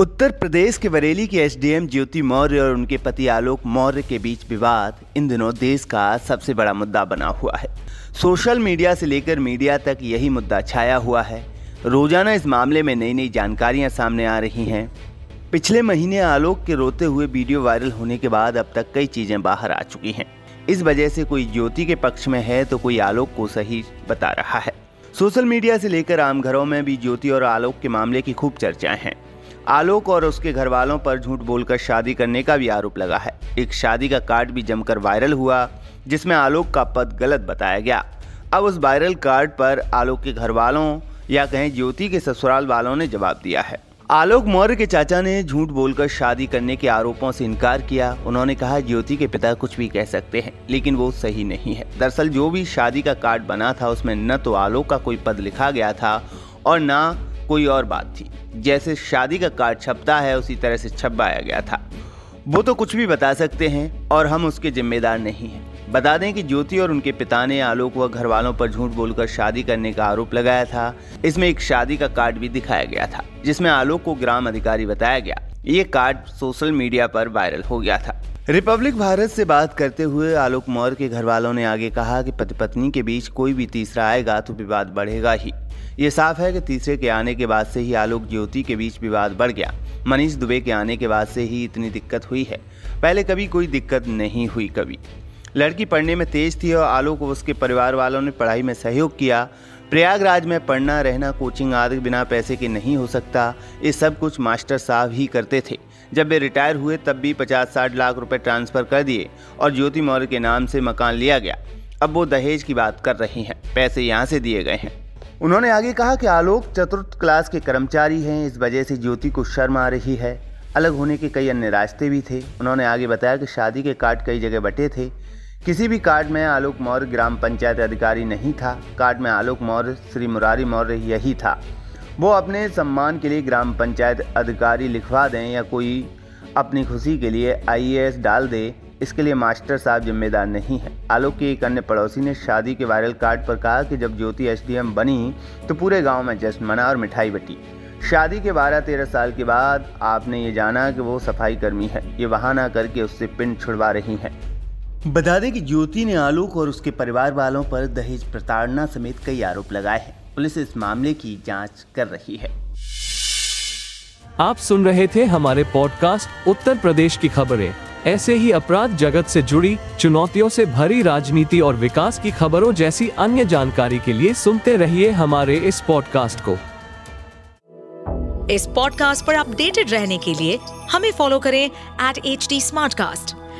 उत्तर प्रदेश के बरेली के एसडीएम ज्योति मौर्य और उनके पति आलोक मौर्य के बीच विवाद इन दिनों देश का सबसे बड़ा मुद्दा बना हुआ है। सोशल मीडिया से लेकर मीडिया तक यही मुद्दा छाया हुआ है। रोज़ाना इस मामले में नई नई जानकारियाँ सामने आ रही हैं। पिछले महीने आलोक के रोते हुए वीडियो वायरल होने के बाद अब तक कई चीज़ें बाहर आ चुकी हैं। इस वजह से कोई ज्योति के पक्ष में है तो कोई आलोक को सही बता रहा है। सोशल मीडिया से लेकर आम घरों में भी ज्योति और आलोक के मामले की खूब चर्चाएँ हैं। आलोक और उसके घर वालों पर झूठ बोलकर शादी करने का भी आरोप लगा है। एक शादी का कार्ड भी जमकर वायरल हुआ, जिसमें आलोक का पद गलत बताया गया। अब उस वायरल कार्ड पर आलोक के घर वालों या कहें ज्योति के ससुराल वालों ने जवाब दिया है। आलोक मौर्य के चाचा ने झूठ बोलकर शादी करने के आरोपों से इनकार किया। उन्होंने कहा, ज्योति के पिता कुछ भी कह सकते हैं, लेकिन वो सही नहीं है। दरअसल जो भी शादी का कार्ड बना था, उसमें न तो आलोक का कोई पद लिखा गया था और न कोई और बात थी। जैसे शादी का कार्ड छपता है, उसी तरह से छपवाया गया था। वो तो कुछ भी बता सकते हैं, और हम उसके जिम्मेदार नहीं हैं। बता दें कि ज्योति और उनके पिता ने आलोक व घर वालों पर झूठ बोलकर शादी करने का आरोप लगाया था। इसमें एक शादी का कार्ड भी दिखाया गया था, जिसमें आलोक को ग्राम अधिकारी बताया गया। ये कार्ड सोशल मीडिया पर वायरल हो गया था। रिपब्लिक भारत से बात करते हुए आलोक मौर्य के घर वालों ने आगे कहा कि पति पत्नी के बीच कोई भी तीसरा आएगा तो विवाद बढ़ेगा ही। ये साफ़ है कि तीसरे के आने के बाद से ही आलोक ज्योति के बीच विवाद बढ़ गया। मनीष दुबे के आने के बाद से ही इतनी दिक्कत हुई है। पहले कभी कोई दिक्कत नहीं हुई कभी। लड़की पढ़ने में तेज थी और आलोक उसके परिवार वालों ने पढ़ाई में सहयोग किया प्रयागराज में पढ़ना, रहना, कोचिंग आदि बिना पैसे के नहीं हो सकता। ये सब कुछ मास्टर साहब ही करते थे। जब वे रिटायर हुए, तब भी पचास साठ लाख रुपए ट्रांसफ़र कर दिए और ज्योति मौर्य के नाम से मकान लिया गया। अब वो दहेज की बात कर रही हैं। पैसे यहाँ से दिए गए हैं। उन्होंने आगे कहा कि आलोक चतुर्थ क्लास के कर्मचारी हैं। इस वजह से ज्योति को शर्म आ रही है। अलग होने के कई अन्य रास्ते भी थे। उन्होंने आगे बताया कि शादी के कार्ड कई जगह बटे थे। किसी भी कार्ड में आलोक मौर्य ग्राम पंचायत अधिकारी नहीं था। कार्ड में आलोक मौर्य, श्री मुरारी मौर्य यही था। वो अपने सम्मान के लिए ग्राम पंचायत अधिकारी लिखवा दें या कोई अपनी खुशी के लिए आईएएस डाल दे, इसके लिए मास्टर साहब जिम्मेदार नहीं है। आलोक के एक अन्य पड़ोसी ने शादी के वायरल कार्ड पर कहा कि जब ज्योति एसडीएम बनी तो पूरे गाँव में जश्न मना और मिठाई बटी। शादी के 12-13 साल के बाद आपने ये जाना कि वो सफ़ाई कर्मी है। ये बहाना करके उससे पिंड छुड़वा रही हैं। बता दें कि ज्योति ने आलोक और उसके परिवार वालों पर दहेज प्रताड़ना समेत कई आरोप लगाए हैं। पुलिस इस मामले की जाँच कर रही है। आप सुन रहे थे हमारे पॉडकास्ट उत्तर प्रदेश की खबरें। ऐसे ही अपराध जगत से जुड़ी चुनौतियों से भरी राजनीति और विकास की खबरों जैसी अन्य जानकारी के लिए सुनते रहिए हमारे इस पॉडकास्ट को। इस पॉडकास्ट पर अपडेटेड रहने के लिए हमें फॉलो करें एट एच डी